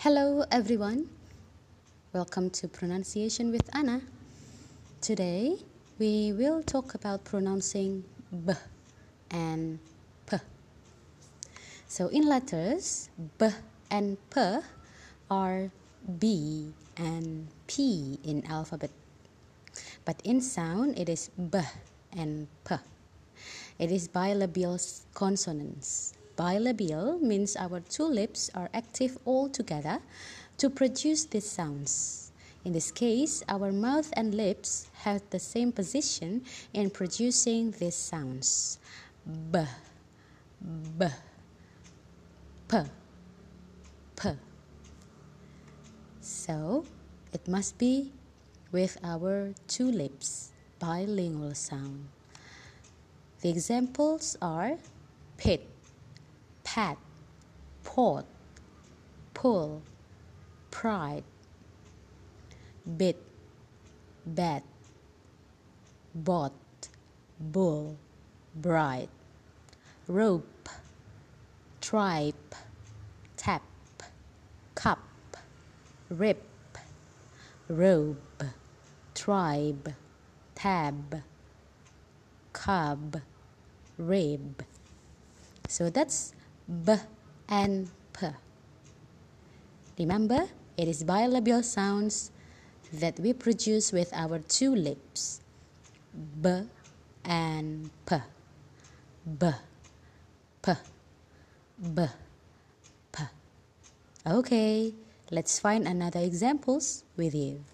Hello, everyone. Welcome to Pronunciation with Anna. Today, we will talk about pronouncing b and p. So, in letters, b and p are b and p in alphabet. But in sound, it is b and p. It is bilabial consonants. Bilabial means our two lips are active all together to produce these sounds. In this case, our mouth and lips have the same position in producing these sounds. B, b, p, p. So, it must be with our two lips, bilabial sound. The examples are pit, pat, pot, pull, pride, bit, bat, bot, bull, bride, rope, tripe, tap, cup, rip, robe, tribe, tab, cub, rib. So that's b and p. Remember, it is bilabial sounds that we produce with our two lips. B and p. B, p, b, p. Okay, let's find another examples with you.